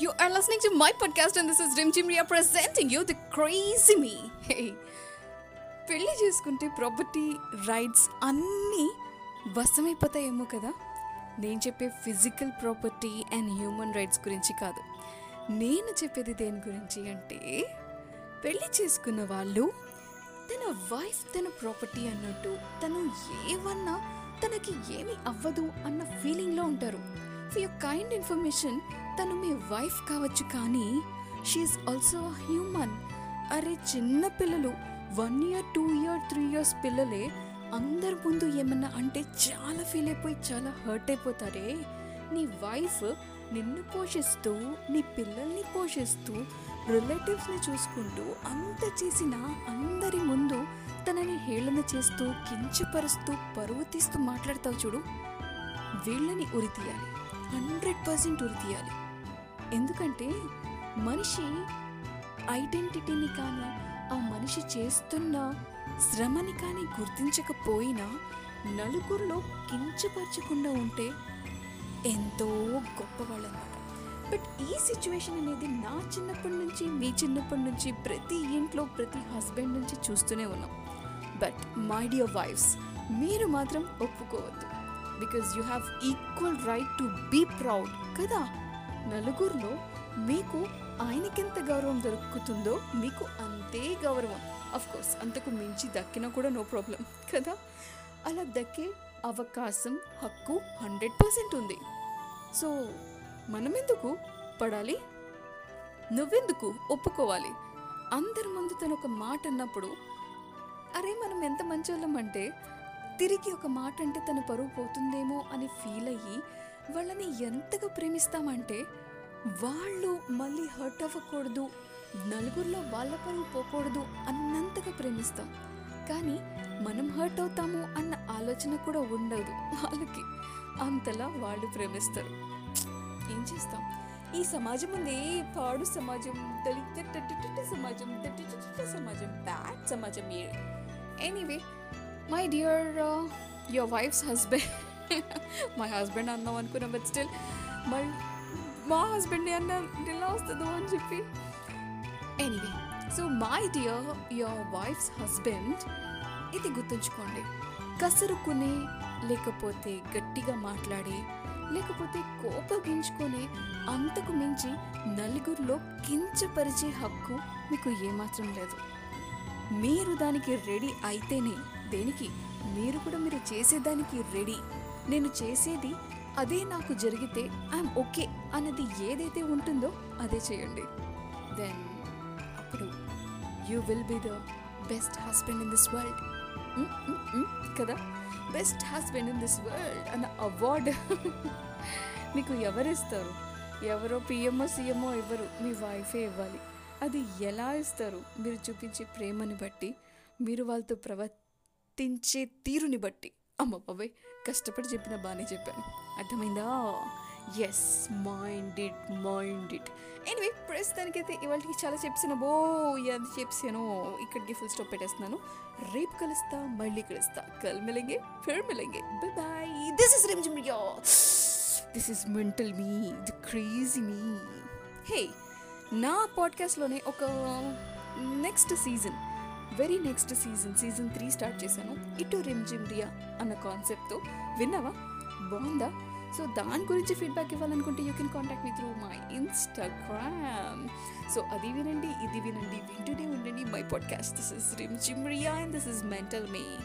You are listening to my podcast, and this is Rim Jim presenting you the crazy me. Hey. పెళ్ళి చేసుకుంటే property rights అన్నీ వశమైపోతాయేమో కదా నేను చెప్పే physical property and human rights గురించి కాదు నేను చెప్పేది దేని గురించి అంటే పెళ్ళి చేసుకున్న వాళ్ళు తన వైఫ్ తన ప్రాపర్టీ అన్నట్టు తను ఏమన్నా తనకి ఏమి అవ్వదు అన్న ఫీలింగ్లో ఉంటారు ఫర్ యువర్ కైండ్ ఇన్ఫర్మేషన్ తను మీ వైఫ్ కావచ్చు కానీ షీఈస్ ఆల్సో హ్యూమన్ అరే చిన్న పిల్లలు one year two year three years పిల్లలే అందరి ముందు ఏమన్నా అంటే చాలా ఫీల్ అయిపోయి చాలా హర్ట్ అయిపోతారే. నీ వైఫ్ నిన్ను పోషిస్తూ నీ పిల్లల్ని పోషిస్తూ రిలేటివ్స్ని చూసుకుంటూ అంత చేసిన అందరి ముందు తనని హేళన చేస్తూ కించపరుస్తూ పరువు తీస్తూ మాట్లాడతావు చూడు. వీళ్ళని ఉరి తీయాలి. హండ్రెడ్ పర్సెంట్ ఉరి తీయాలి. ఎందుకంటే మనిషి ఐడెంటిటీని కానీ ఆ మనిషి చేస్తున్న శ్రమని కానీ గుర్తించకపోయినా నలుగురిలో కించపరచకుండా ఉంటే ఎంతో గొప్పవాళ్ళనమాట బట్ ఈ సిచ్యువేషన్ అనేది నా చిన్నప్పటి నుంచి మీ చిన్నప్పటి నుంచి ప్రతి ఇంట్లో ప్రతి హస్బెండ్ నుంచి చూస్తూనే ఉన్నాం. బట్ మై డియర్ వైఫ్స్ మీరు మాత్రం ఒప్పుకోవద్దు. Because you have equal right to be proud కదా? నలుగురిలో మీకు ఆయనకెంత గౌరవం దొరుకుతుందో మీకు అంతే గౌరవం. కోర్స్ అంతకు మించి దక్కినా కూడా నో ప్రాబ్లం కదా? అలా దక్కే అవకాశం హక్కు హండ్రెడ్ పర్సెంట్ ఉంది. సో మనమెందుకు పడాలి? నువ్వెందుకు ఒప్పుకోవాలి? అందరి ముందు తను ఒక మాట అన్నప్పుడు అరే మనం ఎంత మంచోళ్ళం అంటే తిరిగి ఒక మాట అంటే తన పరువు పోతుందేమో అని ఫీల్ అయ్యి వాళ్ళని ఎంతగా ప్రేమిస్తామంటే వాళ్ళు మళ్ళీ హర్ట్ అవ్వకూడదు నలుగురిలో వాళ్ళ పరువు పోకూడదు అన్నంతగా ప్రేమిస్తాం. కానీ మనం హర్ట్ అవుతాము అన్న ఆలోచన కూడా ఉండదు వాళ్ళకి. అంతలా వాళ్ళు ప్రేమిస్తారు. ఏం చేస్తాం? ఈ సమాజం ఉంది పాడు సమాజం దళిత సమాజం సమాజం బ్యాడ్ సమాజం anyway my dear your wives husband my husband అన్నాం అనుకున్నా బట్ స్టిల్ మై మా హస్బెండ్ అన్న ఎలా వస్తుందో అని చెప్పి anyway so my dear your wives husband ఇది గుర్తుంచుకోండి. కసురుకునే లేకపోతే గట్టిగా మాట్లాడే లేకపోతే కోపగించుకొని అంతకు మించి నలుగురిలో కించపరిచే హక్కు మీకు ఏమాత్రం లేదు. మీరు దానికి రెడీ అయితేనే దేనికి? మీరు కూడా మీరు చేసేదానికి రెడీ. నేను చేసేది అదే నాకు జరిగితే ఐఎమ్ ఓకే అన్నది ఏదైతే ఉంటుందో అదే చేయండి. దెన్ అప్పుడు you will be the best husband in this world. కదా? Best husband in this world అన్న అవార్డ్ మీకు ఎవరిస్తారు? ఎవరో పిఎంఓ సీఎంఓ ఇవ్వరు. మీ వైఫే ఇవ్వాలి. అది ఎలా ఇస్తారు? మీరు చూపించే ప్రేమని బట్టి మీరు వాళ్ళతో ప్రవర్తించే తీరుని బట్టి. అమ్మ బాబాయ్ కష్టపడి చెప్పిన బాగానే చెప్పాను. అర్థమైందా? Yes mind it mind it anyway ప్రస్తుతానికైతే ఇవాళకి చాలా చెప్పాను బో అది చెప్పాను. ఇక్కడికి ఫుల్ స్టాప్ పెట్టేస్తున్నాను. రేపు కలుస్తా మళ్ళీ కలుస్తా. కల్ మిలంగే ఫిర్ మిలంగే bye bye this is Rim Jhimriya this is mental me the crazy me hey నా పాడ్కాస్ట్లోనే ఒక next season very next season season three start చేశాను. ఇటు రిమ్ రియా అన్న కాన్సెప్ట్తో విన్నావా? బాగుందా? సో దాని గురించి ఫీడ్బ్యాక్ ఇవ్వాలనుకుంటే you can contact me through my Instagram so అది వినండి ఇది వినండి వింటూనే ఉండండి. My podcast this is Rimjhim Riya and this is mental me